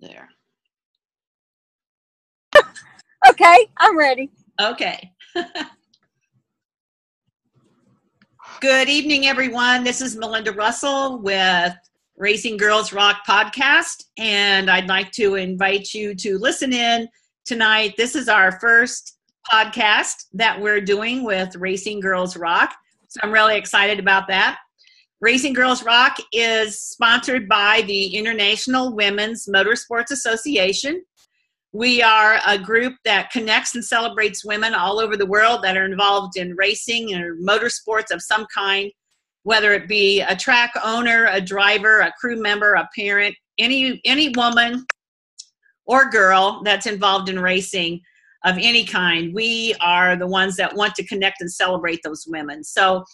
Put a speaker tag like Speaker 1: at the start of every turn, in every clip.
Speaker 1: There.
Speaker 2: Okay, I'm ready.
Speaker 1: Okay. Good evening, everyone. This is Melinda Russell with Racing Girls Rock podcast, and I'd like to invite you to listen in tonight. This is our first podcast that we're doing with Racing Girls Rock, so I'm really excited about that. Racing Girls Rock is sponsored by the International Women's Motorsports Association. We are a group that connects and celebrates women all over the world that are involved in racing or motorsports of some kind, whether it be a track owner, a driver, a crew member, a parent, any any woman or girl that's involved in racing of any kind. We are the ones that want to connect and celebrate those women. So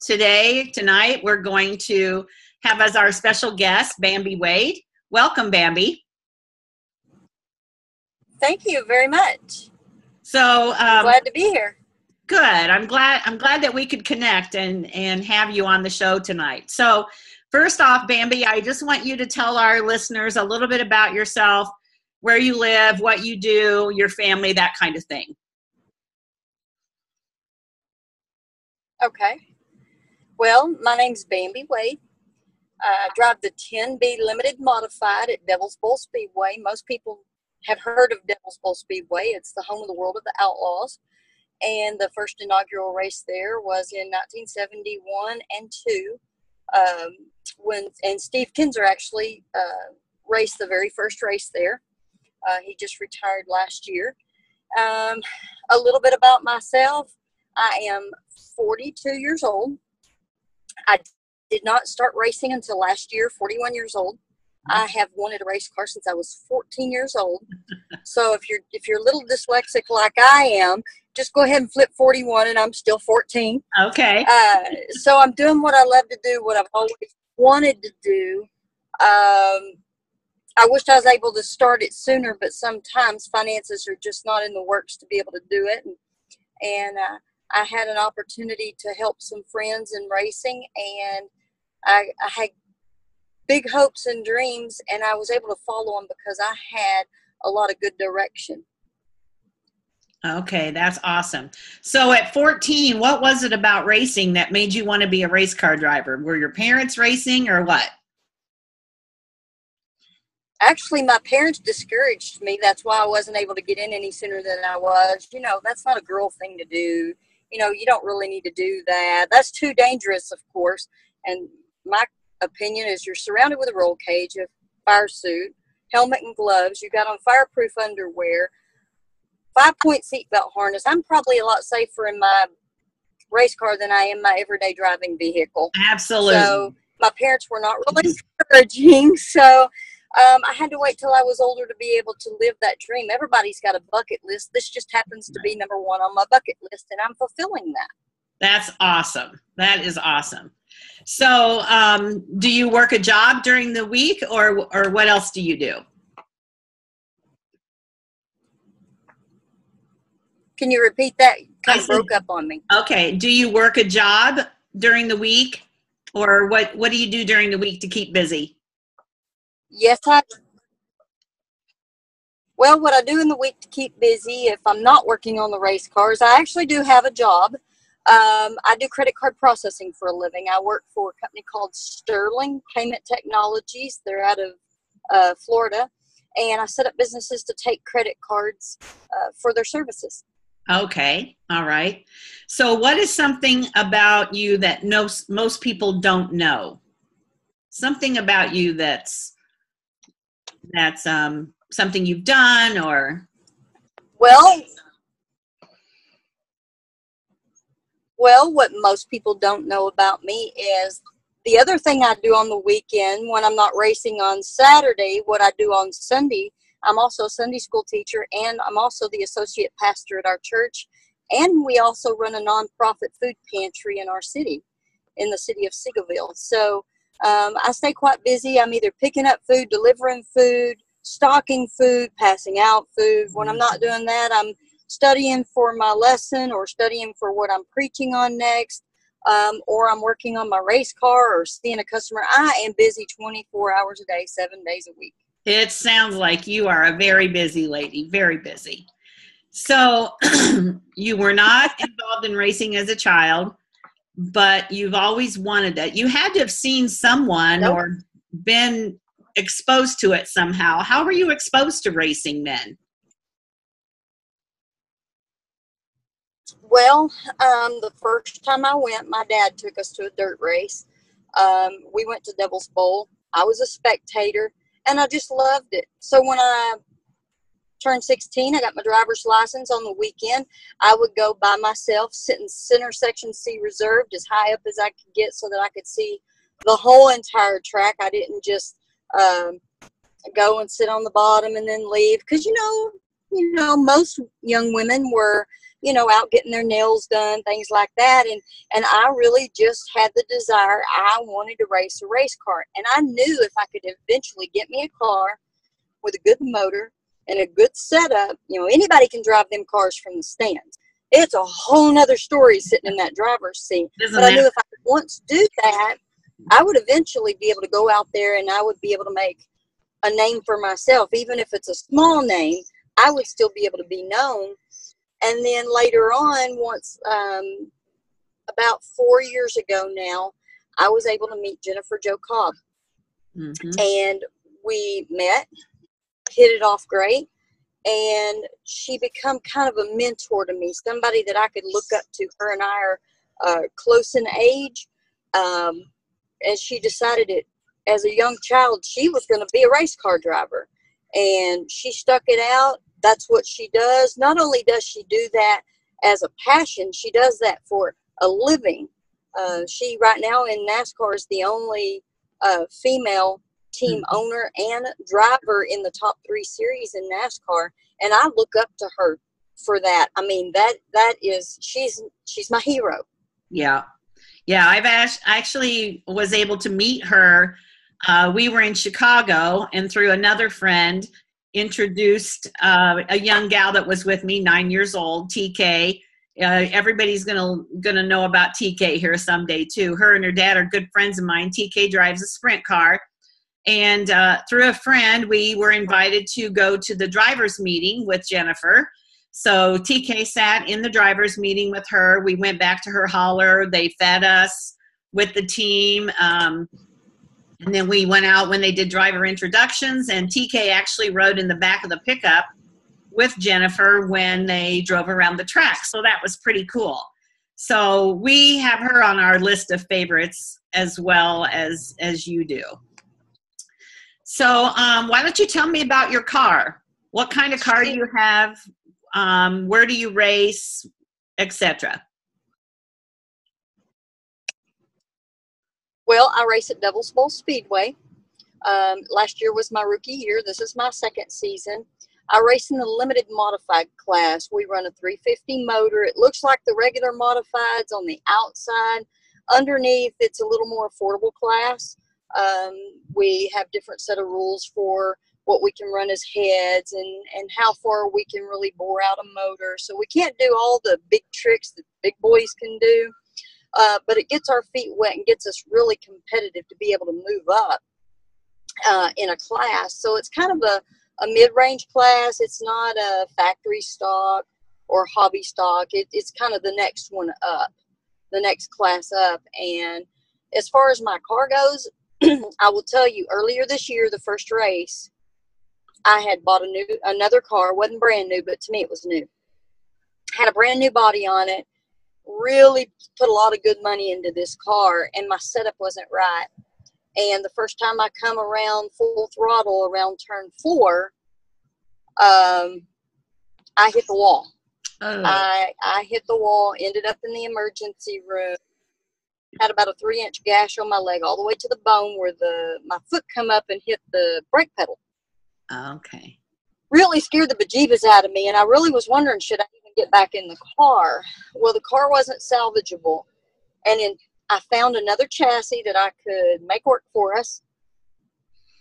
Speaker 1: today, tonight, we're going to have as our special guest Bambi Wade. Welcome, Bambi.
Speaker 2: Thank you very much.
Speaker 1: So um,
Speaker 2: Glad to be here.
Speaker 1: good. I'm glad. I'm glad that we could connect and and have you on the show tonight. So first off, Bambi, I just want you to tell our listeners a little bit about yourself, where you live, what you do, your family, that kind of thing.
Speaker 2: Okay. Well, my name's Bambi Wade. I drive the 10B Limited Modified at Devil's Bowl Speedway. Most people have heard of Devil's Bowl Speedway. It's the home of the World of the Outlaws. And the first inaugural race there was in 1971 and 2 um, when and Steve Kinser actually uh, raced the very first race there. Uh, he just retired last year. Um, a little bit about myself. I am 42 years old. I did not start racing until last year, 41 years old. I have wanted a race car since I was 14 years old. So if you're if you're a little dyslexic like I am, just go ahead and flip 41 and I'm still 14.
Speaker 1: Okay.
Speaker 2: Uh, so I'm doing what I love to do, what I've always wanted to do. Um, I wished I was able to start it sooner, but sometimes finances are just not in the works to be able to do it. And, and uh, I had an opportunity to help some friends in racing, and I, I had big hopes and dreams, and I was able to follow them because I had a lot of good direction.
Speaker 1: Okay, that's awesome. So at 14, what was it about racing that made you want to be a race car driver? Were your parents racing or what?
Speaker 2: Actually, my parents discouraged me. That's why I wasn't able to get in any sooner than I was. You know, that's not a girl thing to do. You know, you don't really need to do that. That's too dangerous, of course. And my opinion is you're surrounded with a roll cage, a fire suit, helmet and gloves. You got on fireproof underwear, five point seatbelt harness. I'm probably a lot safer in my race car than I am my everyday driving vehicle.
Speaker 1: Absolutely.
Speaker 2: So my parents were not really encouraging. So um, I had to wait till I was older to be able to live that dream. Everybody's got a bucket list. This just happens to be number one on my bucket list, and I'm fulfilling that.
Speaker 1: That's awesome. That is awesome. So, um, do you work a job during the week, or or what else do you do?
Speaker 2: Can you repeat that? Kind of broke up on me.
Speaker 1: Okay. Do you work a job during the week, or what? What do you do during the week to keep busy?
Speaker 2: Yes, I. Well, what I do in the week to keep busy, if I'm not working on the race cars, I actually do have a job. Um, I do credit card processing for a living. I work for a company called Sterling Payment Technologies. They're out of uh, Florida, and I set up businesses to take credit cards uh, for their services.
Speaker 1: Okay. All right. So, what is something about you that no, most people don't know? Something about you that's that's um, something you've done, or
Speaker 2: Well, well, what most people don't know about me is the other thing I do on the weekend when I'm not racing on Saturday, what I do on Sunday, I'm also a Sunday school teacher and I'm also the associate pastor at our church. And we also run a nonprofit food pantry in our city, in the city of Seagoville. So um, I stay quite busy. I'm either picking up food, delivering food, stocking food, passing out food. When I'm not doing that, I'm studying for my lesson or studying for what I'm preaching on next, um, or I'm working on my race car or seeing a customer. I am busy 24 hours a day, seven days a week.
Speaker 1: It sounds like you are a very busy lady, very busy. So you were not involved in racing as a child, but you've always wanted it. You had to have seen someone nope. or been exposed to it somehow. How were you exposed to racing then?
Speaker 2: Well, um, the first time I went, my dad took us to a dirt race. Um, we went to Devil's Bowl. I was a spectator, and I just loved it. So when I turned 16, I got my driver's license on the weekend. I would go by myself, sit in center section C reserved as high up as I could get so that I could see the whole entire track. I didn't just um, go and sit on the bottom and then leave because you know, you know, most young women were you know out getting their nails done things like that and and i really just had the desire i wanted to race a race car and i knew if i could eventually get me a car with a good motor and a good setup you know anybody can drive them cars from the stands it's a whole nother story sitting in that driver's seat Isn't but i knew if i could once do that I would eventually be able to go out there and I would be able to make a name for myself, even if it's a small name. I would still be able to be known. And then later on, once um, about four years ago now, I was able to meet Jennifer Jo Cobb, mm-hmm. and we met, hit it off great, and she become kind of a mentor to me, somebody that I could look up to. Her and I are uh, close in age. Um, and she decided it as a young child she was going to be a race car driver. And she stuck it out. That's what she does. Not only does she do that as a passion she does that for a living. Uh, she right now in nascar is the only uh, female team mm-hmm. owner and driver in the top three series in nascar and i look up to her for that i mean that that is she's she's my hero
Speaker 1: yeah yeah, I've actually was able to meet her. Uh, we were in Chicago, and through another friend, introduced uh, a young gal that was with me, nine years old, TK. Uh, everybody's gonna gonna know about TK here someday too. Her and her dad are good friends of mine. TK drives a sprint car, and uh, through a friend, we were invited to go to the drivers' meeting with Jennifer so TK sat in the driver's meeting with her. We went back to her hauler. They fed us with the team. Um, and then we went out when they did driver introductions. And TK actually rode in the back of the pickup with Jennifer when they drove around the track. So that was pretty cool. So we have her on our list of favorites as well as as you do. So um, why don't you tell me about your car? What kind of car do you have? um, where do you race, etc.
Speaker 2: Well, I race at Devil's Bowl Speedway. Um, last year was my rookie year. This is my second season. I race in the limited modified class. We run a 350 motor. It looks like the regular modifieds on the outside. Underneath, it's a little more affordable class. Um, we have different set of rules for what we can run as heads and and how far we can really bore out a motor. So we can't do all the big tricks that big boys can do. Uh, but it gets our feet wet and gets us really competitive to be able to move up uh, in a class. So it's kind of a, a mid-range class. It's not a factory stock or hobby stock. It, it's kind of the next one up the next class up. And as far as my car goes I will tell you earlier this year, the first race, I had bought a new another car, wasn't brand new, but to me it was new. Had a brand new body on it. Really put a lot of good money into this car, and my setup wasn't right. And the first time I come around full throttle around turn four, um, I hit the wall. Oh. I I hit the wall. Ended up in the emergency room. Had about a three inch gash on my leg, all the way to the bone, where the my foot come up and hit the brake pedal.
Speaker 1: Okay.
Speaker 2: Really scared the bejeebus out of me, and I really was wondering should I even get back in the car. Well, the car wasn't salvageable, and in I found another chassis that I could make work for us.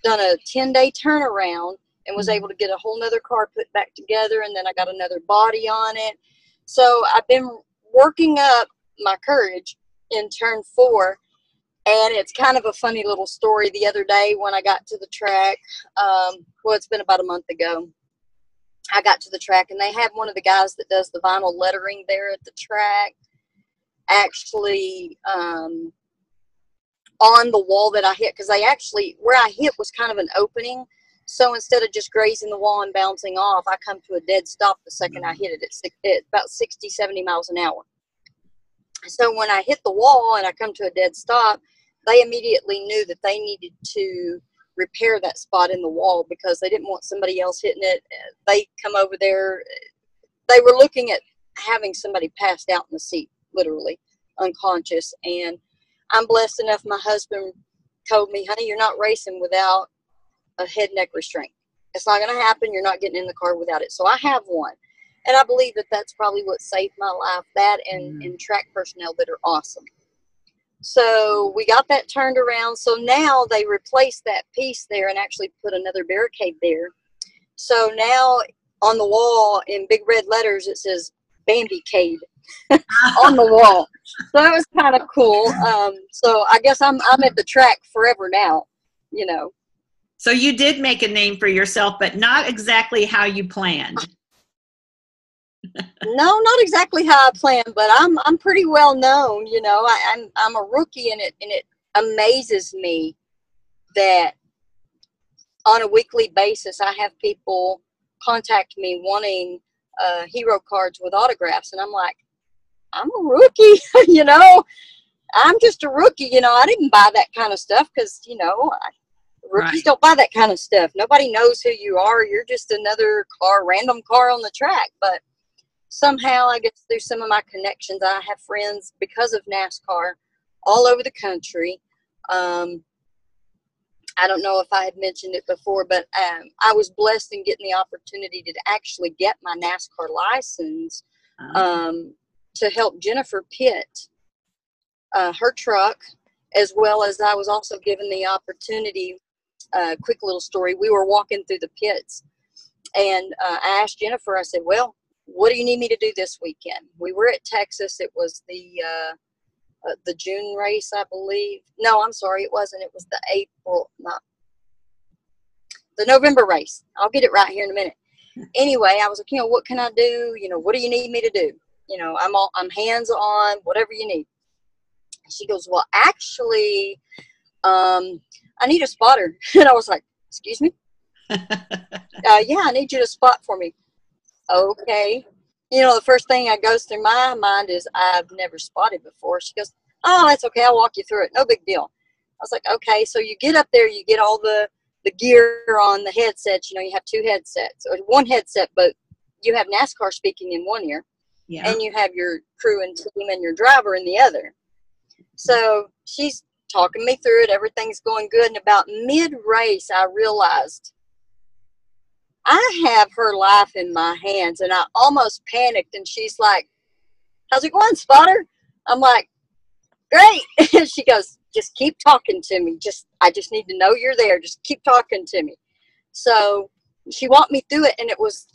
Speaker 2: Done a ten day turnaround and was mm-hmm. able to get a whole nother car put back together, and then I got another body on it. So I've been working up my courage in turn four And it's kind of a funny little story. The other day when I got to the track, um, well, it's been about a month ago. I got to the track and they had one of the guys that does the vinyl lettering there at the track actually um, on the wall that I hit because they actually where I hit was kind of an opening. So instead of just grazing the wall and bouncing off, I come to a dead stop the second I hit it at, at about 60, 70 miles an hour. So when I hit the wall and I come to a dead stop, they immediately knew that they needed to repair that spot in the wall because they didn't want somebody else hitting it. They come over there. They were looking at having somebody passed out in the seat, literally unconscious. And I'm blessed enough. My husband told me, "Honey, you're not racing without a head neck restraint. It's not going to happen. You're not getting in the car without it." So I have one, and I believe that that's probably what saved my life. That and mm. and track personnel that are awesome. So we got that turned around. So now they replaced that piece there and actually put another barricade there. So now on the wall in big red letters it says Bambi Cade on the wall. So that was kind of cool. Um, so I guess I'm I'm at the track forever now, you know.
Speaker 1: So you did make a name for yourself, but not exactly how you planned
Speaker 2: no, not exactly how I planned, but I'm I'm pretty well known. You know, I, I'm I'm a rookie, and it and it amazes me that on a weekly basis I have people contact me wanting uh, hero cards with autographs, and I'm like, I'm a rookie. you know, I'm just a rookie. You know, I didn't buy that kind of stuff because you know. I, Rookies right. don't buy that kind of stuff. Nobody knows who you are. You're just another car, random car on the track. But somehow, I guess through some of my connections, I have friends because of NASCAR all over the country. Um, I don't know if I had mentioned it before, but um, I was blessed in getting the opportunity to actually get my NASCAR license uh-huh. um, to help Jennifer pit uh, her truck, as well as I was also given the opportunity. Uh, quick little story: we were walking through the pits, and uh, I asked Jennifer. I said, "Well, what do you need me to do this weekend? We were at Texas. It was the uh, uh, the June race, I believe. No, I'm sorry, it wasn't. It was the April, not the November race. I'll get it right here in a minute. Anyway, I was like, you know, what can I do? You know, what do you need me to do? You know, I'm all I'm hands on, whatever you need. She goes, well, actually, um, I need a spotter, and I was like, excuse me. uh, yeah, I need you to spot for me okay. You know, the first thing that goes through my mind is I've never spotted before. She goes, oh, that's okay. I'll walk you through it. No big deal. I was like, okay. So you get up there, you get all the the gear on the headsets. You know, you have two headsets or one headset, but you have NASCAR speaking in one ear, yeah. and you have your crew and team and your driver in the other. So she's talking me through it. Everything's going good. And about mid race, I realized I have her life in my hands and I almost panicked and she's like, How's it going, spotter? I'm like, Great. And she goes, Just keep talking to me. Just I just need to know you're there. Just keep talking to me. So she walked me through it and it was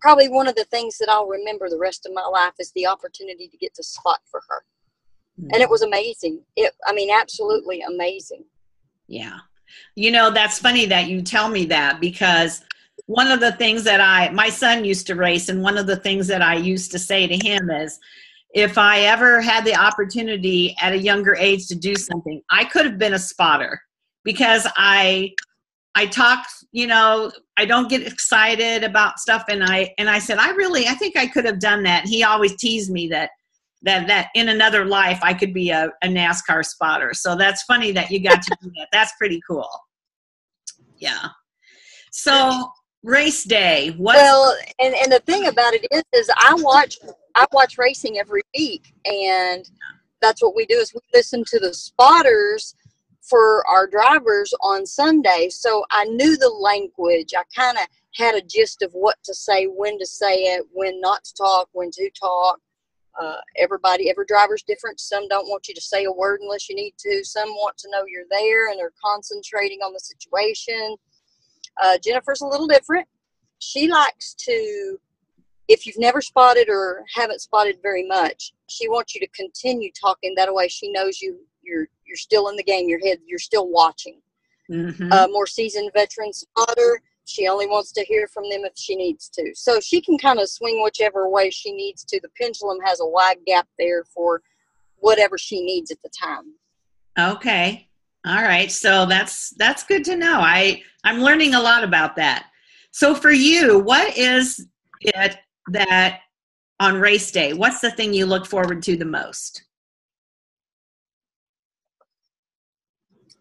Speaker 2: probably one of the things that I'll remember the rest of my life is the opportunity to get to spot for her. Mm-hmm. And it was amazing. It I mean absolutely amazing.
Speaker 1: Yeah. You know, that's funny that you tell me that because one of the things that I, my son used to race, and one of the things that I used to say to him is, if I ever had the opportunity at a younger age to do something, I could have been a spotter because I, I talk, you know, I don't get excited about stuff, and I, and I said, I really, I think I could have done that. He always teased me that that that in another life I could be a, a NASCAR spotter. So that's funny that you got to do that. That's pretty cool. Yeah. So race day.
Speaker 2: Well, and and the thing about it is, is I watch I watch racing every week, and that's what we do is we listen to the spotters for our drivers on Sunday. So I knew the language. I kind of had a gist of what to say, when to say it, when not to talk, when to talk. Uh, everybody, every driver's different. Some don't want you to say a word unless you need to. Some want to know you're there and they're concentrating on the situation. Uh, Jennifer's a little different. She likes to, if you've never spotted or haven't spotted very much, she wants you to continue talking. That way she knows you you're you're still in the game. Your head, you're still watching.
Speaker 1: Mhm.
Speaker 2: Uh, more seasoned veteran spotter, she only wants to hear from them if she needs to. So she can kind of swing whichever way she needs to. The pendulum has a wide gap there for whatever she needs at the time.
Speaker 1: Okay. All right. So that's that's good to know. I I'm learning a lot about that. So for you, what is it that on race day, what's the thing you look forward to the most?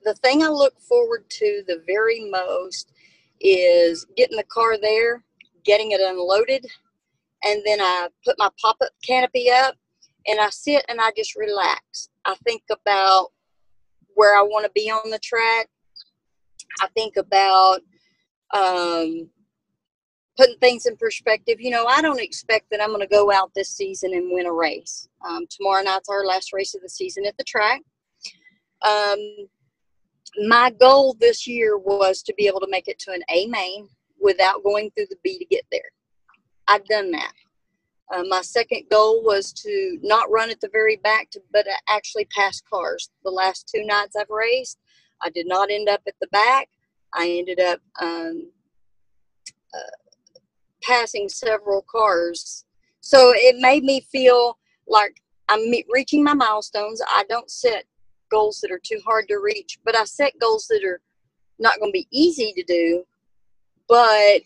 Speaker 2: the thing I look forward to the very most is getting the car there, getting it unloaded, and then I put my pop up canopy up and I sit and I just relax. I think about where I want to be on the track. I think about um, putting things in perspective. You know, I don't expect that I'm going to go out this season and win a race. Um, tomorrow night's our last race of the season at the track. Um, my goal this year was to be able to make it to an A main without going through the B to get there. I've done that. Uh, my second goal was to not run at the very back, to, but actually pass cars. The last two nights I've raced, I did not end up at the back. I ended up um, uh, passing several cars. So it made me feel like I'm reaching my milestones. I don't set goals that are too hard to reach, but I set goals that are not going to be easy to do, but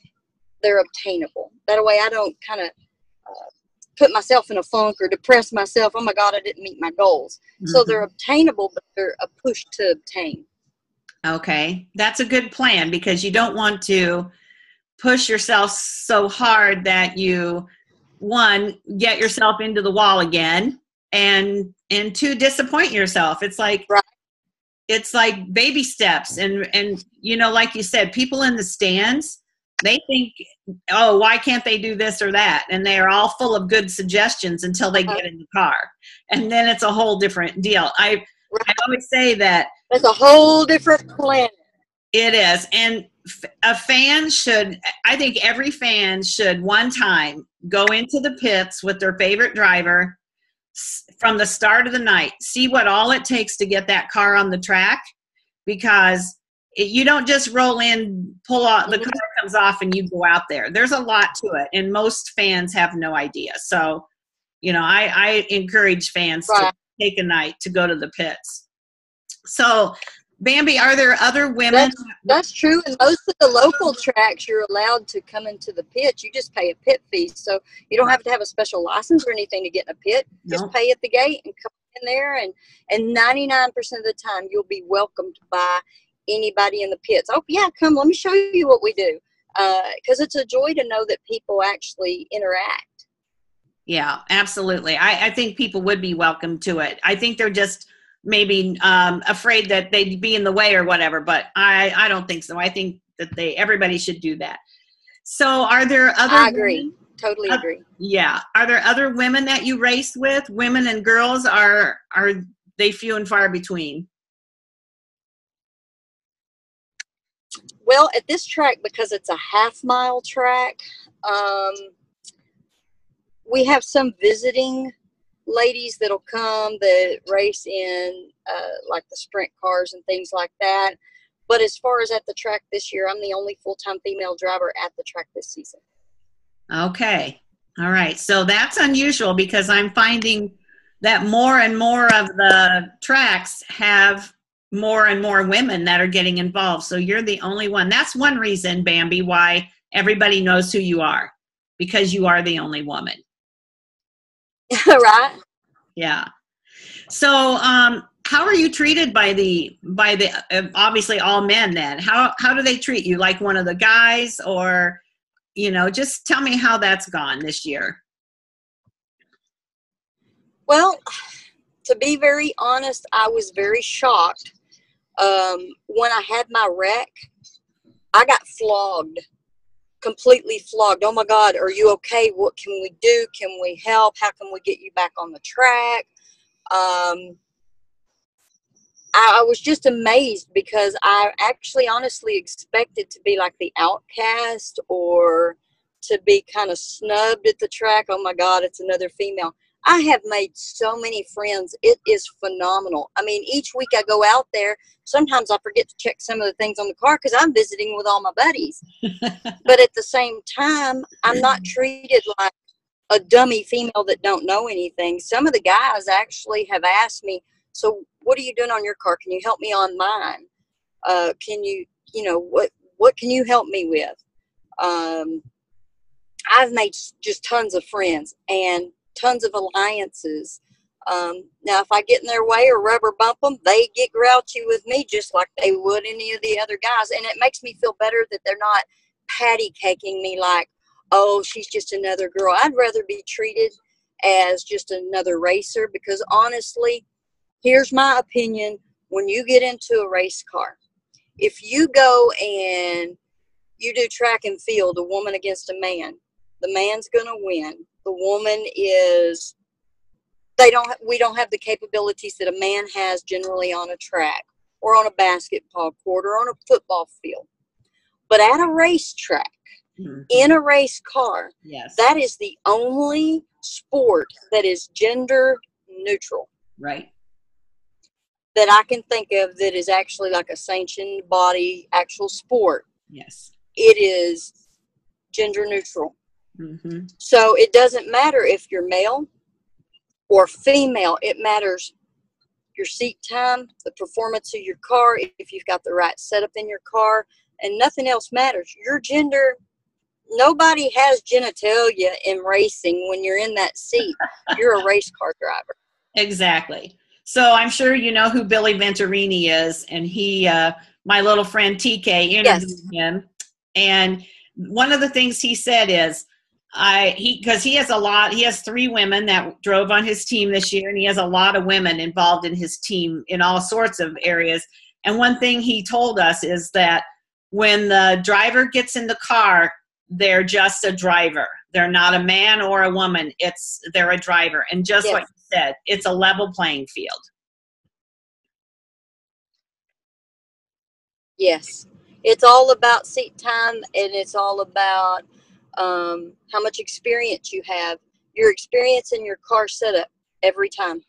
Speaker 2: they're obtainable. That way I don't kind of uh, put myself in a funk or depress myself. Oh my God, I didn't meet my goals. So
Speaker 1: Mhm.
Speaker 2: they're obtainable, but they're a push to obtain.
Speaker 1: Okay. That's a good plan because you don't want to push yourself so hard that you one get yourself into the wall again and and to disappoint yourself. It's like
Speaker 2: Right.
Speaker 1: it's like baby steps and and you know like you said people in the stands they think oh why can't they do this or that and they are all full of good suggestions until they get in the car and then it's a whole different deal i i always say that
Speaker 2: it's a whole different planet.
Speaker 1: it is. And a fan should, I think every fan should one time go into the pits with their favorite driver from the start of the night, see what all it takes to get that car on the track because it, you don't just roll in, pull out, the
Speaker 2: Mhm.
Speaker 1: car comes off, and you go out there. There's a lot to it, and most fans have no idea. So, you know, I, I encourage fans to take a night to go to the pits. So, Bambi, are there other women?
Speaker 2: That's true. And most of the local tracks, you're allowed to come into the pit. You just pay a pit fee. So you don't have to have a special license or anything to get in a pit. Just pay at the gate and come in there. And, and 99% of the time, you'll be welcomed by anybody in the pits. Oh, yeah, come, let me show you what we do. Uh, because it's a joy to know that people actually interact.
Speaker 1: Yeah, absolutely. I, I think people would be welcome to it. I think they're just maybe um, afraid that they'd be in the way or whatever, but I, I don't think so. I think that they everybody should do that. So, are there other?
Speaker 2: I agree.
Speaker 1: women-
Speaker 2: Totally
Speaker 1: Uh,
Speaker 2: agree.
Speaker 1: Yeah. Are there other women that you race with? Women and girls are are they few and far between?
Speaker 2: Well, at this track, because it's a half mile track, um, we have some visiting ladies that'll come that race in uh, like the sprint cars and things like that. But as far as at the track this year, I'm the only full time female driver at the track this season.
Speaker 1: Okay. All right. So that's unusual because I'm finding that more and more of the tracks have more and more women that are getting involved. So you're the only one. That's one reason, Bambi, why everybody knows who you are because you are the only woman.
Speaker 2: right?
Speaker 1: Yeah. So, um, how are you treated by the by the uh, obviously all men? Then how how do they treat you? Like one of the guys, or you know, just tell me how that's gone this year.
Speaker 2: Well, to be very honest, I was very shocked um, when I had my wreck. I got flogged, completely flogged. Oh my God, are you okay? What can we do? Can we help? How can we get you back on the track? Um, I, I was just amazed because I actually honestly expected to be like the outcast or to be kind of snubbed at the track. Oh my God, it's another female. I have made so many friends. It is phenomenal. I mean, each week I go out there. Sometimes I forget to check some of the things on the car because I'm visiting with all my buddies. but at the same time, I'm not treated like a dummy female that don't know anything. Some of the guys actually have asked me, "So, what are you doing on your car? Can you help me on mine? Uh, can you, you know, what what can you help me with?" Um, I've made just tons of friends and tons of alliances. Um, now, if I get in their way or rubber bump them, they get grouchy with me just like they would any of the other guys. And it makes me feel better that they're not patty caking me like, oh, she's just another girl. I'd rather be treated as just another racer because honestly, here's my opinion when you get into a race car, if you go and you do track and field, a woman against a man, the man's going to win. The woman is they don't we don't have the capabilities that a man has generally on a track or on a basketball court or on a football field. But at a racetrack, mm-hmm. in a race car,
Speaker 1: yes.
Speaker 2: that is the only sport that is gender neutral.
Speaker 1: Right.
Speaker 2: That I can think of that is actually like a sanctioned body actual sport.
Speaker 1: Yes.
Speaker 2: It is gender neutral.
Speaker 1: Mm-hmm.
Speaker 2: So it doesn't matter if you're male or female, it matters your seat time, the performance of your car, if you've got the right setup in your car, and nothing else matters. Your gender, nobody has genitalia in racing when you're in that seat. You're a race car driver.
Speaker 1: Exactly. So I'm sure you know who Billy Venturini is, and he, uh, my little friend TK, interviewed yes. him, and one of the things he said is, I he because he has a lot. He has three women that drove on his team this year, and he has a lot of women involved in his team in all sorts of areas. And one thing he told us is that when the driver gets in the car, they're just a driver. They're not a man or a woman. It's they're a driver. And just yes. what you said, it's a level playing field.
Speaker 2: Yes. It's all about seat time and it's all about um, how much experience you have, your experience in your car setup every time,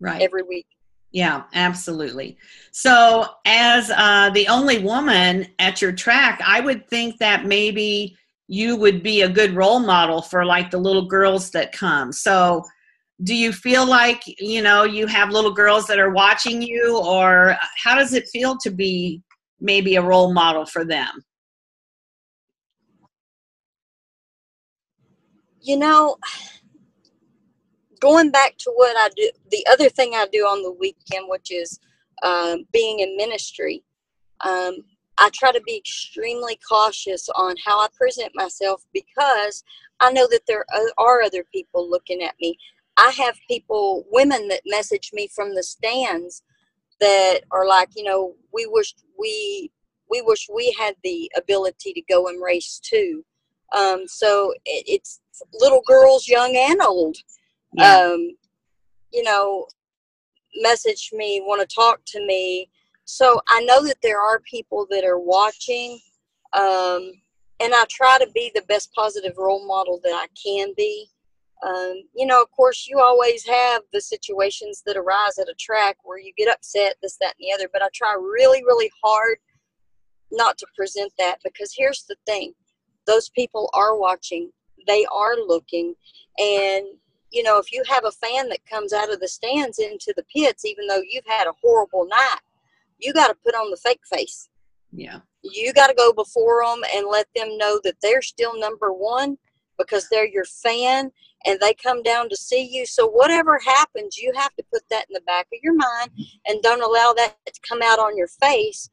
Speaker 1: right?
Speaker 2: Every week.
Speaker 1: Yeah, absolutely. So, as uh, the only woman at your track, I would think that maybe you would be a good role model for like the little girls that come. So, do you feel like you know you have little girls that are watching you, or how does it feel to be maybe a role model for them?
Speaker 2: You know, going back to what I do, the other thing I do on the weekend, which is um, being in ministry, um, I try to be extremely cautious on how I present myself because I know that there are other people looking at me. I have people, women that message me from the stands that are like, you know, we wish we we wish we had the ability to go and race too. Um, so it, it's little girls, young and old. Yeah. Um, you know, message me, want to talk to me. So I know that there are people that are watching. Um, and I try to be the best positive role model that I can be. Um, you know, of course, you always have the situations that arise at a track where you get upset, this, that, and the other. But I try really, really hard not to present that because here's the thing those people are watching they are looking and you know if you have a fan that comes out of the stands into the pits even though you've had a horrible night you got to put on the fake face.
Speaker 1: Yeah.
Speaker 2: You got to go before them and let them know that they're still number one because they're your fan and they come down to see you. So whatever happens you have to put that in the back of your mind and don't allow that to come out on your face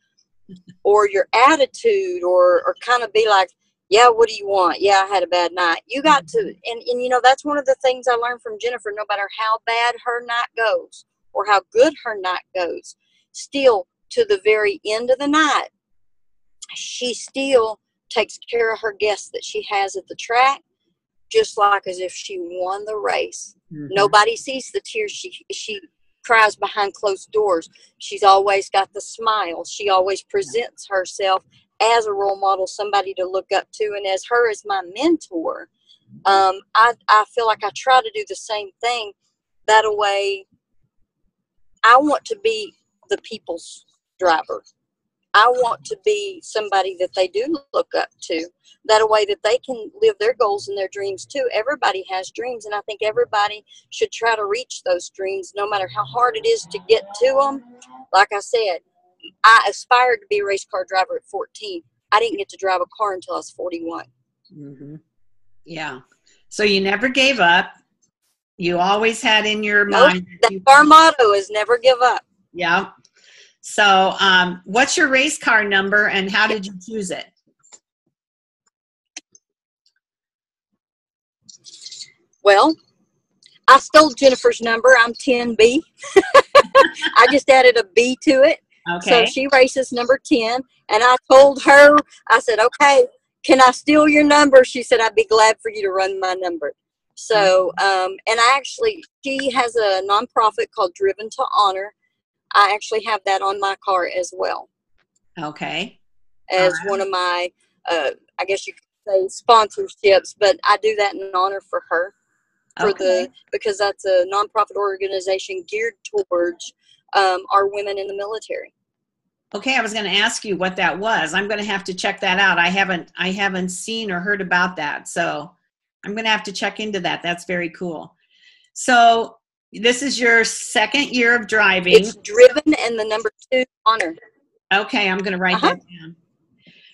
Speaker 2: or your attitude or or kind of be like yeah what do you want? Yeah i had a bad night. You got to mm-hmm. and, and you know that's one of the things i learned from jennifer no matter how bad her night goes or how good her night goes still to the very end of the night she still takes care of her guests that she has at the track just like as if she won the race. Mm-hmm. nobody sees the tears she she cries behind closed doors. She's always got the smile. She always presents herself as a role model, somebody to look up to, and as her as my mentor, um, I, I feel like I try to do the same thing that way I want to be the people's driver. I want to be somebody that they do look up to. That a way that they can live their goals and their dreams too. Everybody has dreams, and I think everybody should try to reach those dreams, no matter how hard it is to get to them. Like I said, I aspired to be a race car driver at 14. I didn't get to drive a car until I was 41.
Speaker 1: Mm-hmm. Yeah. So you never gave up. You always had in your
Speaker 2: nope,
Speaker 1: mind.
Speaker 2: That you- our motto is never give up.
Speaker 1: Yeah. So, um, what's your race car number and how did you choose it?
Speaker 2: Well, I stole Jennifer's number. I'm 10B. I just added a B to it. Okay. So she races number 10. And I told her, I said, okay, can I steal your number? She said, I'd be glad for you to run my number. So, um, and I actually, she has a nonprofit called Driven to Honor. I actually have that on my car as well.
Speaker 1: Okay.
Speaker 2: As right. one of my, uh, I guess you could say sponsorships, but I do that in honor for her. For okay. the because that's a nonprofit organization geared towards um, our women in the military.
Speaker 1: Okay, I was going to ask you what that was. I'm going to have to check that out. I haven't I haven't seen or heard about that, so I'm going to have to check into that. That's very cool. So this is your second year of driving.
Speaker 2: It's driven and the number two honor.
Speaker 1: Okay, I'm going to write uh-huh. that down.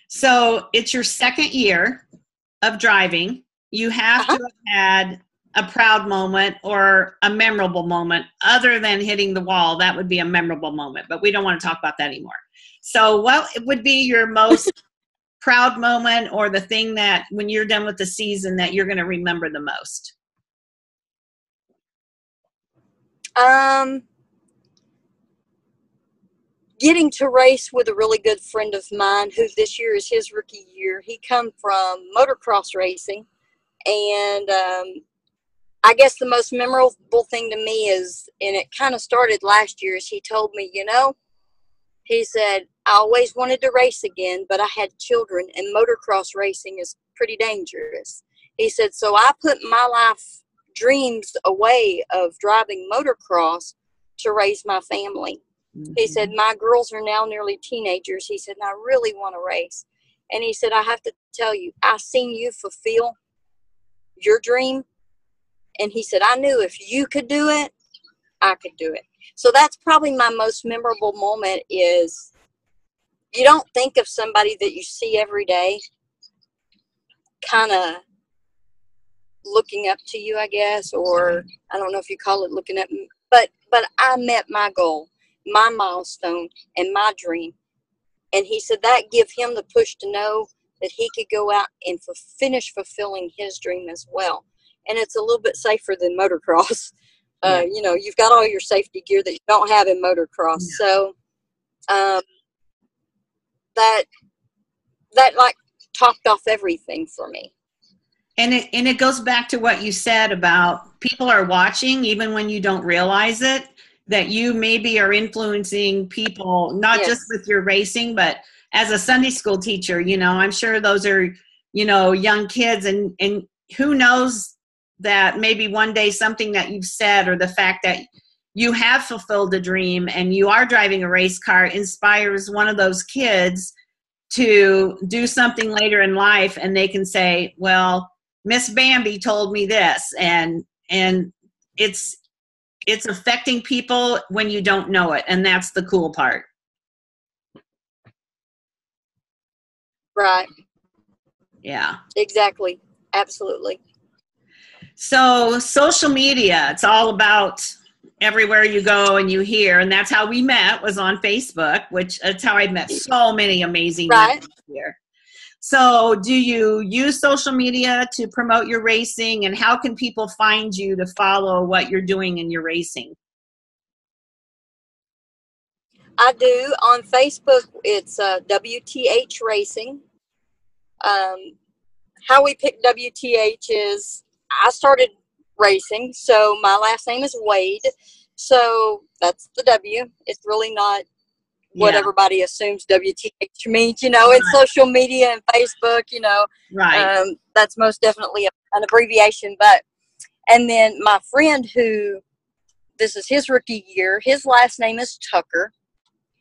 Speaker 1: So it's your second year of driving. You have uh-huh. to have had a proud moment or a memorable moment other than hitting the wall. That would be a memorable moment, but we don't want to talk about that anymore. So, what would be your most proud moment or the thing that when you're done with the season that you're going to remember the most?
Speaker 2: Um, getting to race with a really good friend of mine who this year is his rookie year. He come from motocross racing, and um, I guess the most memorable thing to me is, and it kind of started last year, is he told me, you know, he said, I always wanted to race again, but I had children, and motocross racing is pretty dangerous. He said, so I put my life dreams away of driving motocross to raise my family. Mm-hmm. He said, My girls are now nearly teenagers. He said, I really want to race. And he said, I have to tell you, I seen you fulfill your dream. And he said, I knew if you could do it, I could do it. So that's probably my most memorable moment is you don't think of somebody that you see every day kind of looking up to you, I guess, or I don't know if you call it looking up, but but I met my goal, my milestone, and my dream. And he said that give him the push to know that he could go out and f- finish fulfilling his dream as well. And it's a little bit safer than motocross. Uh, you know, you've got all your safety gear that you don't have in motocross. Yeah. So um, that that like topped off everything for me
Speaker 1: and it and it goes back to what you said about people are watching even when you don't realize it that you maybe are influencing people not yes. just with your racing but as a sunday school teacher you know i'm sure those are you know young kids and and who knows that maybe one day something that you've said or the fact that you have fulfilled a dream and you are driving a race car inspires one of those kids to do something later in life and they can say well Miss Bambi told me this, and and it's it's affecting people when you don't know it, and that's the cool part.
Speaker 2: Right.
Speaker 1: Yeah.
Speaker 2: Exactly. Absolutely.
Speaker 1: So social media, it's all about everywhere you go and you hear, and that's how we met was on Facebook, which that's how I met so many amazing right. here. So, do you use social media to promote your racing, and how can people find you to follow what you're doing in your racing?
Speaker 2: I do on Facebook. It's uh, WTH Racing. Um, how we pick WTH is I started racing, so my last name is Wade. So that's the W. It's really not what yeah. everybody assumes WTH means, you know, in social media and Facebook, you know.
Speaker 1: Right. Um,
Speaker 2: that's most definitely a, an abbreviation. But, and then my friend who this is his rookie year. His last name is Tucker.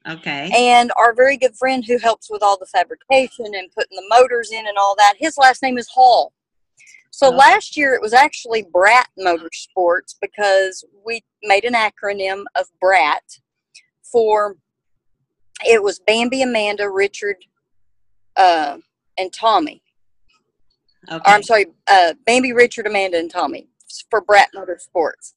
Speaker 1: Okay.
Speaker 2: And our very good friend who helps with all the fabrication and putting the motors in and all that, his last name is Hall. So
Speaker 1: Oh.
Speaker 2: last year it was actually Brat Motorsports because we made an acronym of Brat for it was Bambi, Amanda, Richard, uh, and Tommy.
Speaker 1: okay.
Speaker 2: Or I'm sorry, uh, Bambi, Richard, Amanda, and Tommy for Brat Motorsports.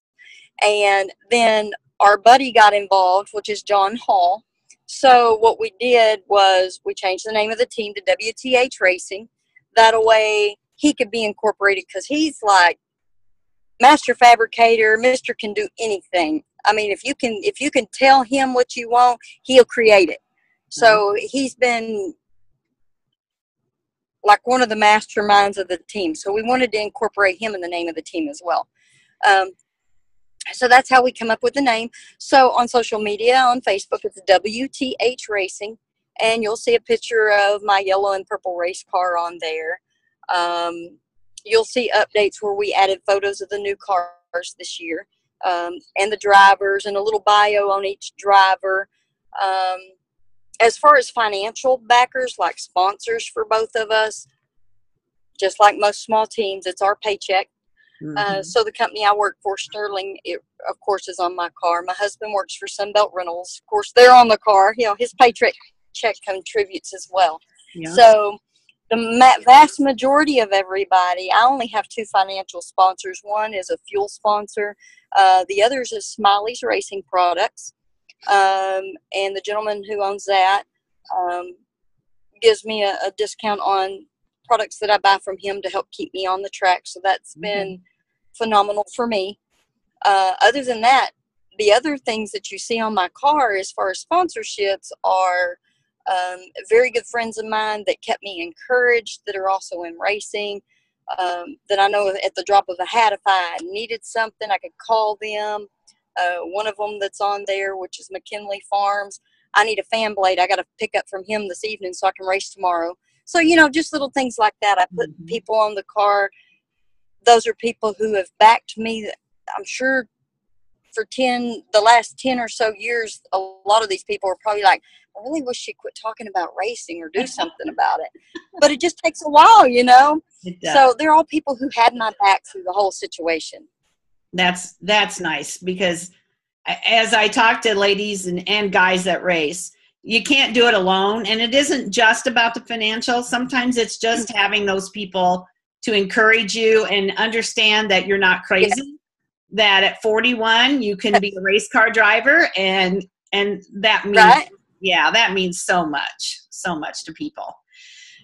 Speaker 2: And then our buddy got involved, which is John Hall. So what we did was we changed the name of the team to WTH Racing. That way he could be incorporated because he's like master fabricator. Mister can do anything. I mean, if you can, if you can tell him what you want, he'll create it. So he's been like one of the masterminds of the team. So we wanted to incorporate him in the name of the team as well. Um, so that's how we come up with the name. So on social media, on Facebook, it's WTH Racing, and you'll see a picture of my yellow and purple race car on there. Um, you'll see updates where we added photos of the new cars this year um, and the drivers and a little bio on each driver. Um, as far as financial backers, like sponsors for both of us, just like most small teams, it's our paycheck. Uh,
Speaker 1: Mhm.
Speaker 2: so the company I work for, Sterling, it, of course, is on my car. My husband works for Sunbelt Rentals. Of course, they're on the car. You know, his paycheck check contributes as well.
Speaker 1: yeah.
Speaker 2: So the ma- vast majority of everybody, I only have two financial sponsors. One is a fuel sponsor. Uh, the other is Smiley's Racing Products. Um, and the gentleman who owns that um, gives me a, a discount on products that I buy from him to help keep me on the track. So that's been phenomenal for me. Uh, other than that, the other things that you see on my car as far as sponsorships are um, very good friends of mine that kept me encouraged that are also in racing. Um, that I know at the drop of a hat, if I needed something, I could call them. Uh, one of them that's on there, which is McKinley Farms. I need a fan blade. I got to pick up from him this evening so I can race tomorrow. So, you know, just little things like that. I put
Speaker 1: Mhm.
Speaker 2: people on the car. Those are people who have backed me. I'm sure for 10, the last 10 or so years, a lot of these people are probably like, I really wish she'd quit talking about racing or do something about it. But it just takes a while, you know? So they're all people who had my back through the whole situation.
Speaker 1: that's that's nice because as I talk to ladies and, and guys that race, you can't do it alone. And it isn't just about the financial. Sometimes it's just mm-hmm. having those people to encourage you and understand that you're not crazy. That at 41 you can be a race car driver, and and that means
Speaker 2: Right?
Speaker 1: Yeah, that means so much, so much to people.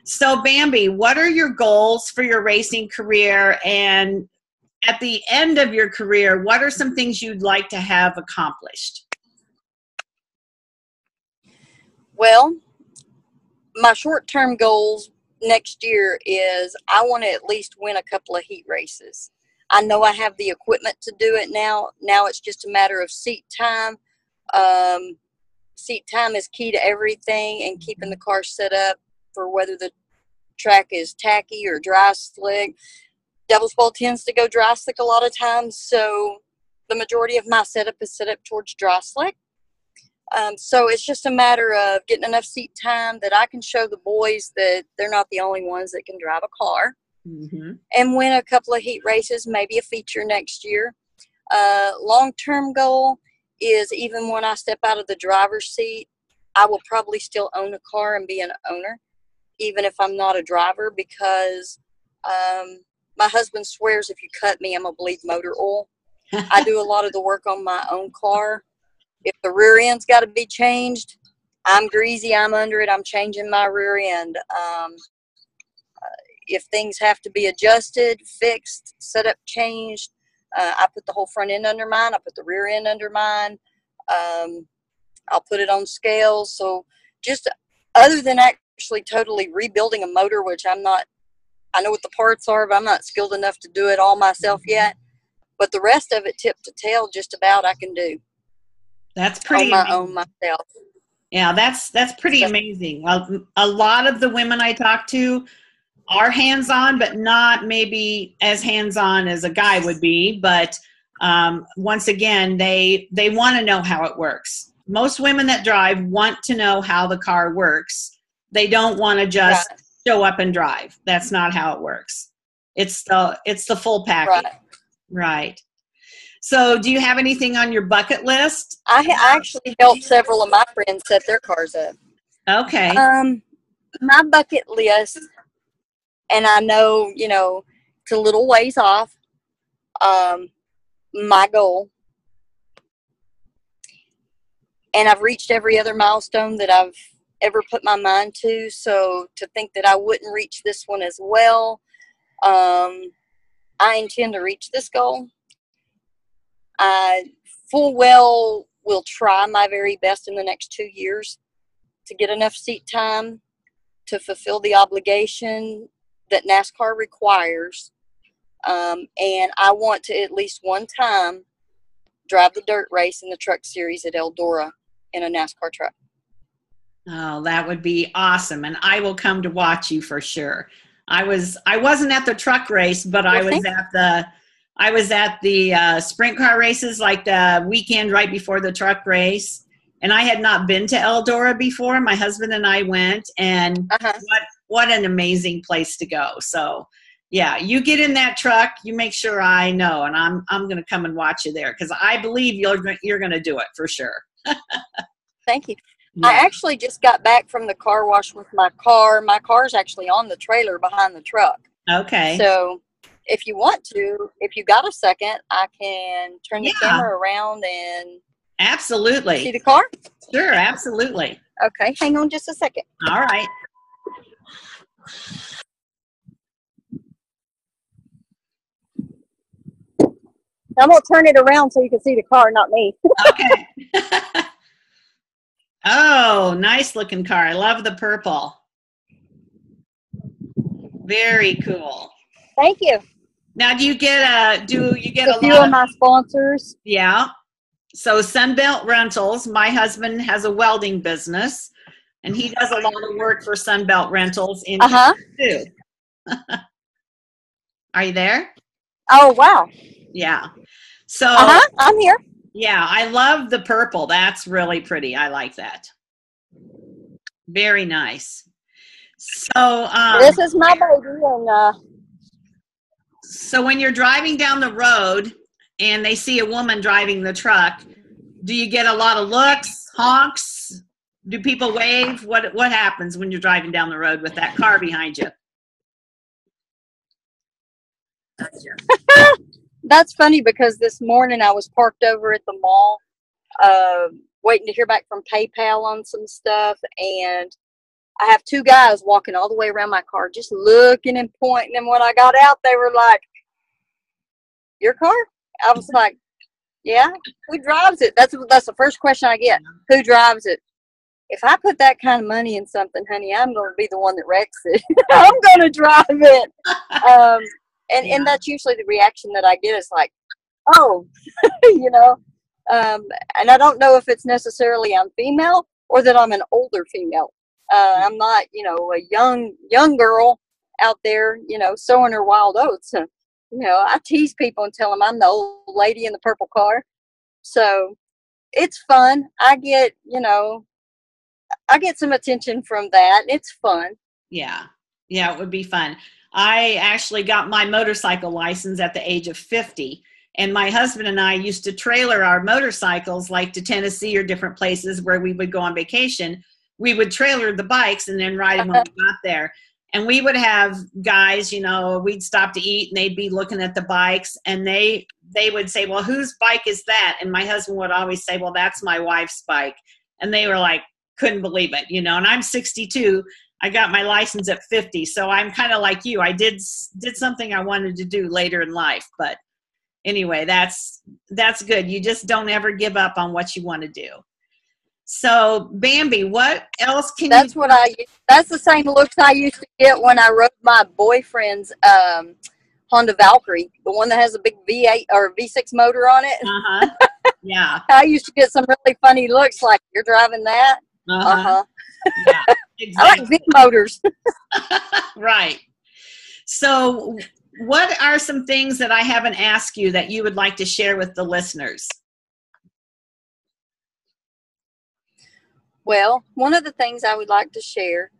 Speaker 1: So, Bambi, what are your goals for your racing career? And at the end of your career, what are some things you'd like to have accomplished?
Speaker 2: Well, my short term goals next year is I want to at least win a couple of heat races. I know I have the equipment to do it now. Now it's just a matter of seat time. Um, seat time is key to everything and keeping the car set up for whether the track is tacky or dry slick. Devil's Bowl tends to go dry slick a lot of times, so the majority of my setup is set up towards dry slick. Um, so it's just a matter of getting enough seat time that I can show the boys that they're not the only ones that can drive a car
Speaker 1: Mm-hmm.
Speaker 2: and win a couple of heat races, maybe a feature next year. Uh, Long term goal is even when I step out of the driver's seat, I will probably still own a car and be an owner, even if I'm not a driver, because um, my husband swears if you cut me, I'm going to bleed motor oil. I do a lot of the work on my own car. If the rear end's got to be changed, I'm greasy, I'm under it, I'm changing my rear end. Um, uh, if things have to be adjusted, fixed, set up, changed, uh, I put the whole front end under mine, I put the rear end under mine. Um, I'll put it on scales. So just other than actually totally rebuilding a motor, which I'm not, I know what the parts are, but I'm not skilled enough to do it all myself yet. But the rest of it, tip to tail, just about I can do
Speaker 1: That's pretty
Speaker 2: on my
Speaker 1: amazing.
Speaker 2: own myself.
Speaker 1: Yeah, that's that's pretty amazing. Well, a lot of the women I talk to are hands-on, but not maybe as hands-on as a guy would be. But um, once again, they they want to know how it works. Most women that drive want to know how the car works. They don't want to just
Speaker 2: Right.
Speaker 1: show up and drive. That's not how it works. It's the it's the full package.
Speaker 2: Right.
Speaker 1: Right. So, do you have anything on your bucket list?
Speaker 2: I, I actually helped several of my friends set their cars up.
Speaker 1: Okay.
Speaker 2: Um, my bucket list, and I know you know it's a little ways off. Um, my goal, and I've reached every other milestone that I've ever put my mind to. So to think that I wouldn't reach this one as well, um, I intend to reach this goal. I full well will try my very best in the next two years to get enough seat time to fulfill the obligation that NASCAR requires. Um, and I want to at least one time drive the dirt race in the truck series at Eldora in a NASCAR truck.
Speaker 1: Oh, that would be awesome. And I will come to watch you for sure. I was I wasn't at the truck race, but I was at the I was at the uh, sprint car races like the weekend right before the truck race. And I had not been to Eldora before. My husband and I went and
Speaker 2: Uh-huh.
Speaker 1: what what an amazing place to go. So yeah, you get in that truck, you make sure I know and I'm I'm going to come and watch you there cuz I believe you're you're going to do it for sure.
Speaker 2: Thank you. I actually just got back from the car wash with my car. My car's actually on the trailer behind the truck.
Speaker 1: Okay.
Speaker 2: So if you want to, if you got a second, I can turn the camera around and
Speaker 1: absolutely see
Speaker 2: the car.
Speaker 1: Sure, absolutely.
Speaker 2: Okay, hang on just a second.
Speaker 1: All right.
Speaker 2: I'm gonna turn it around so you can see the car, not me.
Speaker 1: Okay. oh, nice looking car. I love the purple. Very cool.
Speaker 2: Thank you.
Speaker 1: Now, do you get a do you get
Speaker 2: a
Speaker 1: a
Speaker 2: few
Speaker 1: lot
Speaker 2: of
Speaker 1: of
Speaker 2: my sponsors.
Speaker 1: yeah? So Sunbelt Rentals. My husband has a welding business, and he does a lot of work for Sunbelt Rentals in
Speaker 2: Uh huh.
Speaker 1: too. Are you there?
Speaker 2: Oh wow.
Speaker 1: Yeah. So
Speaker 2: Uh huh. I'm here.
Speaker 1: Yeah, I love the purple. That's really pretty. I like that. Very nice. So, um,
Speaker 2: this is my baby, and uh,
Speaker 1: so when you're driving down the road and they see a woman driving the truck, do you get a lot of looks, honks? Do people wave? What what happens when you're driving down the road with that car behind you?
Speaker 2: that's funny because this morning I was parked over at the mall, uh, waiting to hear back from PayPal on some stuff, and I have two guys walking all the way around my car, just looking and pointing. And when I got out, they were like, "Your car?" I was like, "Yeah." Who drives it? That's that's the first question I get. Who drives it? If I put that kind of money in something, honey, I'm going to be the one that wrecks it. I'm going to drive it. Um, and
Speaker 1: Yeah.
Speaker 2: and that's usually the reaction that I get is like, "Oh," you know. Um, and I don't know if it's necessarily I'm female or that I'm an older female. Uh, I'm not, you know, a young young girl out there, you know, sowing her wild oats. Uh, you know, I tease people and tell them I'm the old lady in the purple car. So it's fun. I get, you know, I get some attention from that. It's fun.
Speaker 1: Yeah. Yeah, it would be fun. I actually got my motorcycle license at the age of 50. And my husband and I used to trailer our motorcycles like to Tennessee or different places where we would go on vacation. We would trailer the bikes and then ride them when we uh-huh. got there. And we would have guys, you know, we'd stop to eat and they'd be looking at the bikes and they they would say, Well, whose bike is that? And my husband would always say, Well, that's my wife's bike. And they were like, couldn't believe it, you know. And I'm 62. I got my license at 50, so I'm kind of like you. I did did something I wanted to do later in life, but anyway, that's that's good. You just don't ever give up on what you want to do. So, Bambi, what else can
Speaker 2: That's
Speaker 1: you?
Speaker 2: what I. That's the same looks I used to get when I rode my boyfriend's um, Honda Valkyrie, the one that has a big V8 or V6 motor on it.
Speaker 1: Uh huh. Yeah.
Speaker 2: I used to get some really funny looks, like you're driving that.
Speaker 1: Uh
Speaker 2: Uh
Speaker 1: huh.
Speaker 2: huh.
Speaker 1: Yeah.
Speaker 2: I
Speaker 1: Exactly.
Speaker 2: like big motors.
Speaker 1: right. So, what are some things that I haven't asked you that you would like to share with the listeners?
Speaker 2: Well, one of the things I would like to share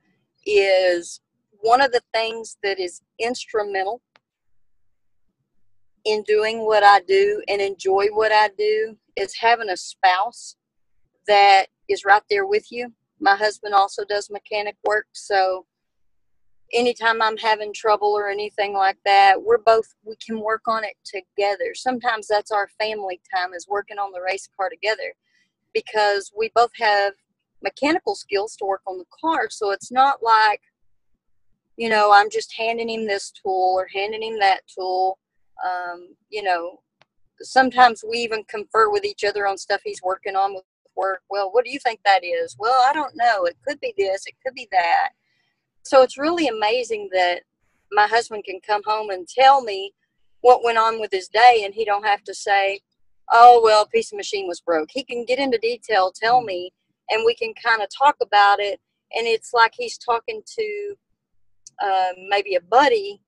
Speaker 2: is one of the things that is instrumental in doing what I do and enjoy what I do is having a spouse that is right there with you. My husband also does mechanic work, so anytime I'm having trouble or anything like that, we're both we can work on it together. Sometimes that's our family time is working on the race car together because we both have mechanical skills to work on the car. So it's not like, you know, I'm just handing him this tool or handing him that tool. Um, you know, sometimes we even confer with each other on stuff he's working on with Well, what do you think that is? Well, I don't know. It could be this, it could be that. So it's really amazing that my husband can come home and tell me what went on with his day and he don't have to say, oh, well, piece of machine was broke. He can get into detail, tell me, and we can kind of talk about it. And it's like he's talking to um, maybe a buddy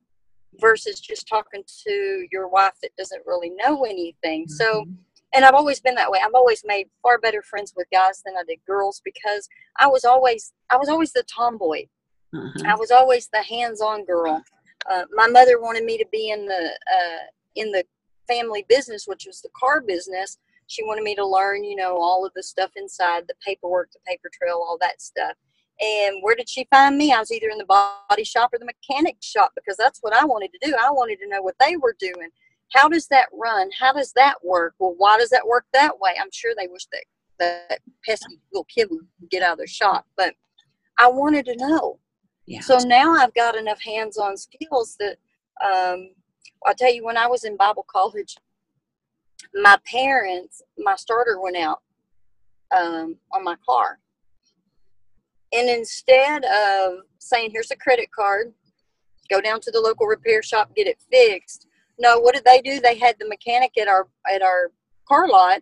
Speaker 2: versus just talking to your wife that doesn't really know anything. Mm-hmm. So, and I've always been that way. I've always made far better friends with guys than I did girls because I was always I was always the tomboy. Mm-hmm. I was always the hands-on girl. Uh, my mother wanted me to be in the uh, in the family business, which was the car business, she wanted me to learn, you know, all of the stuff inside, the paperwork, the paper trail, all that stuff. And where did she find me? I was either in the body shop or the mechanic shop because that's what I wanted to do. I wanted to know what they were doing. How does that run? How does that work? Well, why does that work that way? I'm sure they wish that that pesky little kid would get out of their shop, but I wanted to know. Yeah. So now I've got enough hands-on skills that um, I'll tell you when I was in Bible college, my parents, my starter went out um, on my car. And instead of saying, here's a credit card, go down to the local repair shop, get it fixed. No, what did they do? They had the mechanic at our at our car lot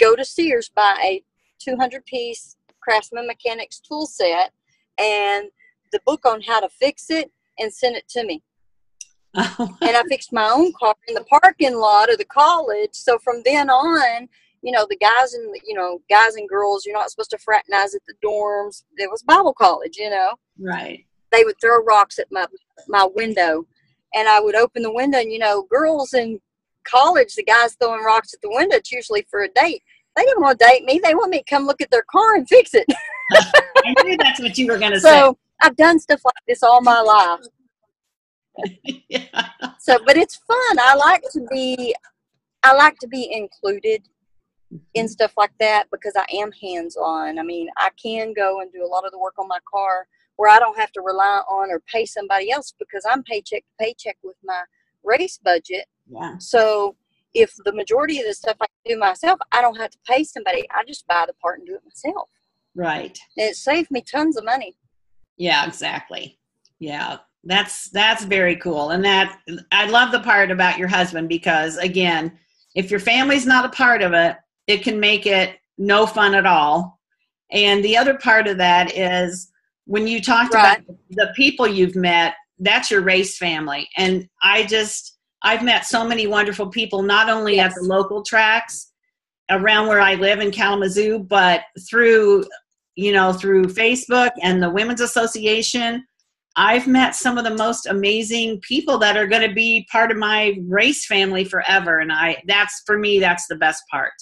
Speaker 2: go to Sears, buy a 200 piece Craftsman Mechanics tool set and the book on how to fix it and send it to me. Oh. and I fixed my own car in the parking lot of the college. So from then on, you know, the guys and you know, guys and girls, you're not supposed to fraternize at the dorms. It was Bible college, you know.
Speaker 1: Right.
Speaker 2: They would throw rocks at my my window, and I would open the window. And you know, girls in college, the guys throwing rocks at the window. It's usually for a date. They didn't want to date me. They want me to come look at their car and fix it.
Speaker 1: I knew that's what you were going to
Speaker 2: so,
Speaker 1: say.
Speaker 2: So I've done stuff like this all my life. yeah. So, but it's fun. I like to be, I like to be included in mm-hmm. stuff like that because I am hands on. I mean, I can go and do a lot of the work on my car where I don't have to rely on or pay somebody else because I'm paycheck to paycheck with my race budget.
Speaker 1: Yeah.
Speaker 2: So if the majority of the stuff I do myself, I don't have to pay somebody. I just buy the part and do it myself.
Speaker 1: Right.
Speaker 2: And it saved me tons of money.
Speaker 1: Yeah, exactly. Yeah that's that's very cool and that i love the part about your husband because again if your family's not a part of it it can make it no fun at all and the other part of that is when you talked right. about the people you've met that's your race family and i just i've met so many wonderful people not only yes. at the local tracks around where i live in kalamazoo but through you know through facebook and the women's association I've met some of the most amazing people that are going to be part of my race family forever. And I, that's for me, that's the best part.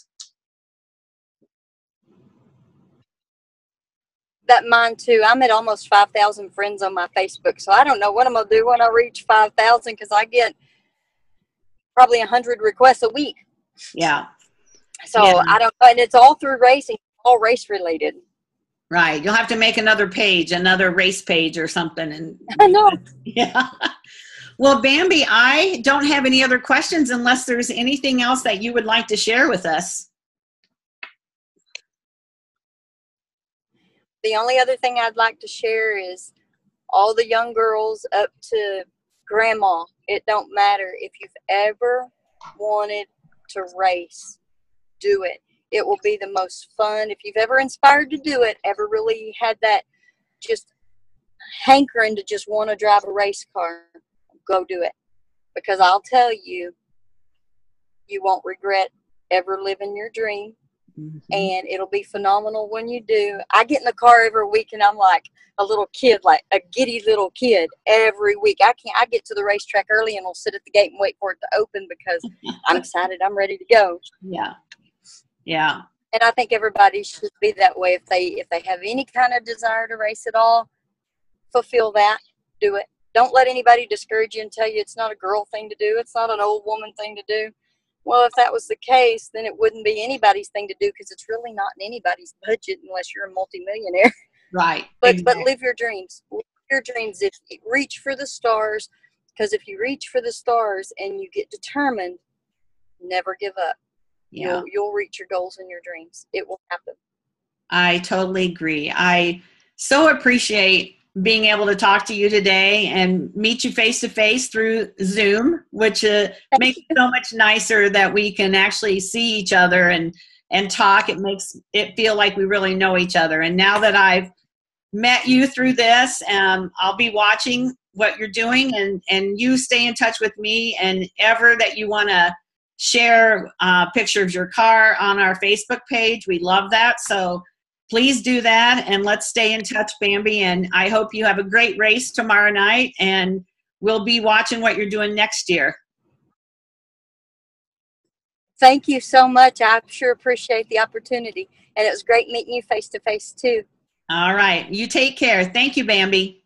Speaker 2: That mine too. I'm at almost 5,000 friends on my Facebook. So I don't know what I'm going to do when I reach 5,000 because I get probably 100 requests a week.
Speaker 1: Yeah.
Speaker 2: So
Speaker 1: yeah.
Speaker 2: I don't, and it's all through racing, all race related.
Speaker 1: Right. You'll have to make another page, another race page or something. And
Speaker 2: I know.
Speaker 1: Yeah. Well, Bambi, I don't have any other questions unless there's anything else that you would like to share with us.
Speaker 2: The only other thing I'd like to share is all the young girls up to grandma. It don't matter if you've ever wanted to race, do it it will be the most fun. If you've ever inspired to do it, ever really had that just hankering to just want to drive a race car, go do it because I'll tell you, you won't regret ever living your dream. Mm-hmm. And it'll be phenomenal when you do. I get in the car every week and I'm like a little kid, like a giddy little kid every week. I can't, I get to the racetrack early and will sit at the gate and wait for it to open because I'm excited. I'm ready to go.
Speaker 1: Yeah. Yeah.
Speaker 2: And I think everybody should be that way if they, if they have any kind of desire to race at all, fulfill that, do it. Don't let anybody discourage you and tell you it's not a girl thing to do. It's not an old woman thing to do well, if that was the case, then it wouldn't be anybody's thing to do because it's really not in anybody's budget unless you're a multimillionaire.
Speaker 1: Right.
Speaker 2: but exactly. but live your dreams. Live your dreams. If reach for the stars, because if you reach for the stars and you get determined, never give up. Yeah. You'll, you'll reach your goals and your dreams. It will happen.
Speaker 1: I totally agree. I so appreciate being able to talk to you today and meet you face to face through Zoom, which uh, makes it so much nicer that we can actually see each other and and talk. It makes it feel like we really know each other. And now that I've met you through this, um, I'll be watching what you're doing, and and you stay in touch with me. And ever that you want to share a uh, picture of your car on our Facebook page, we love that. So please do that and let's stay in touch, Bambi. And I hope you have a great race tomorrow night and we'll be watching what you're doing next year.
Speaker 2: Thank you so much. I sure appreciate the opportunity. And it was great meeting you face to face, too.
Speaker 1: All right. You take care. Thank you, Bambi.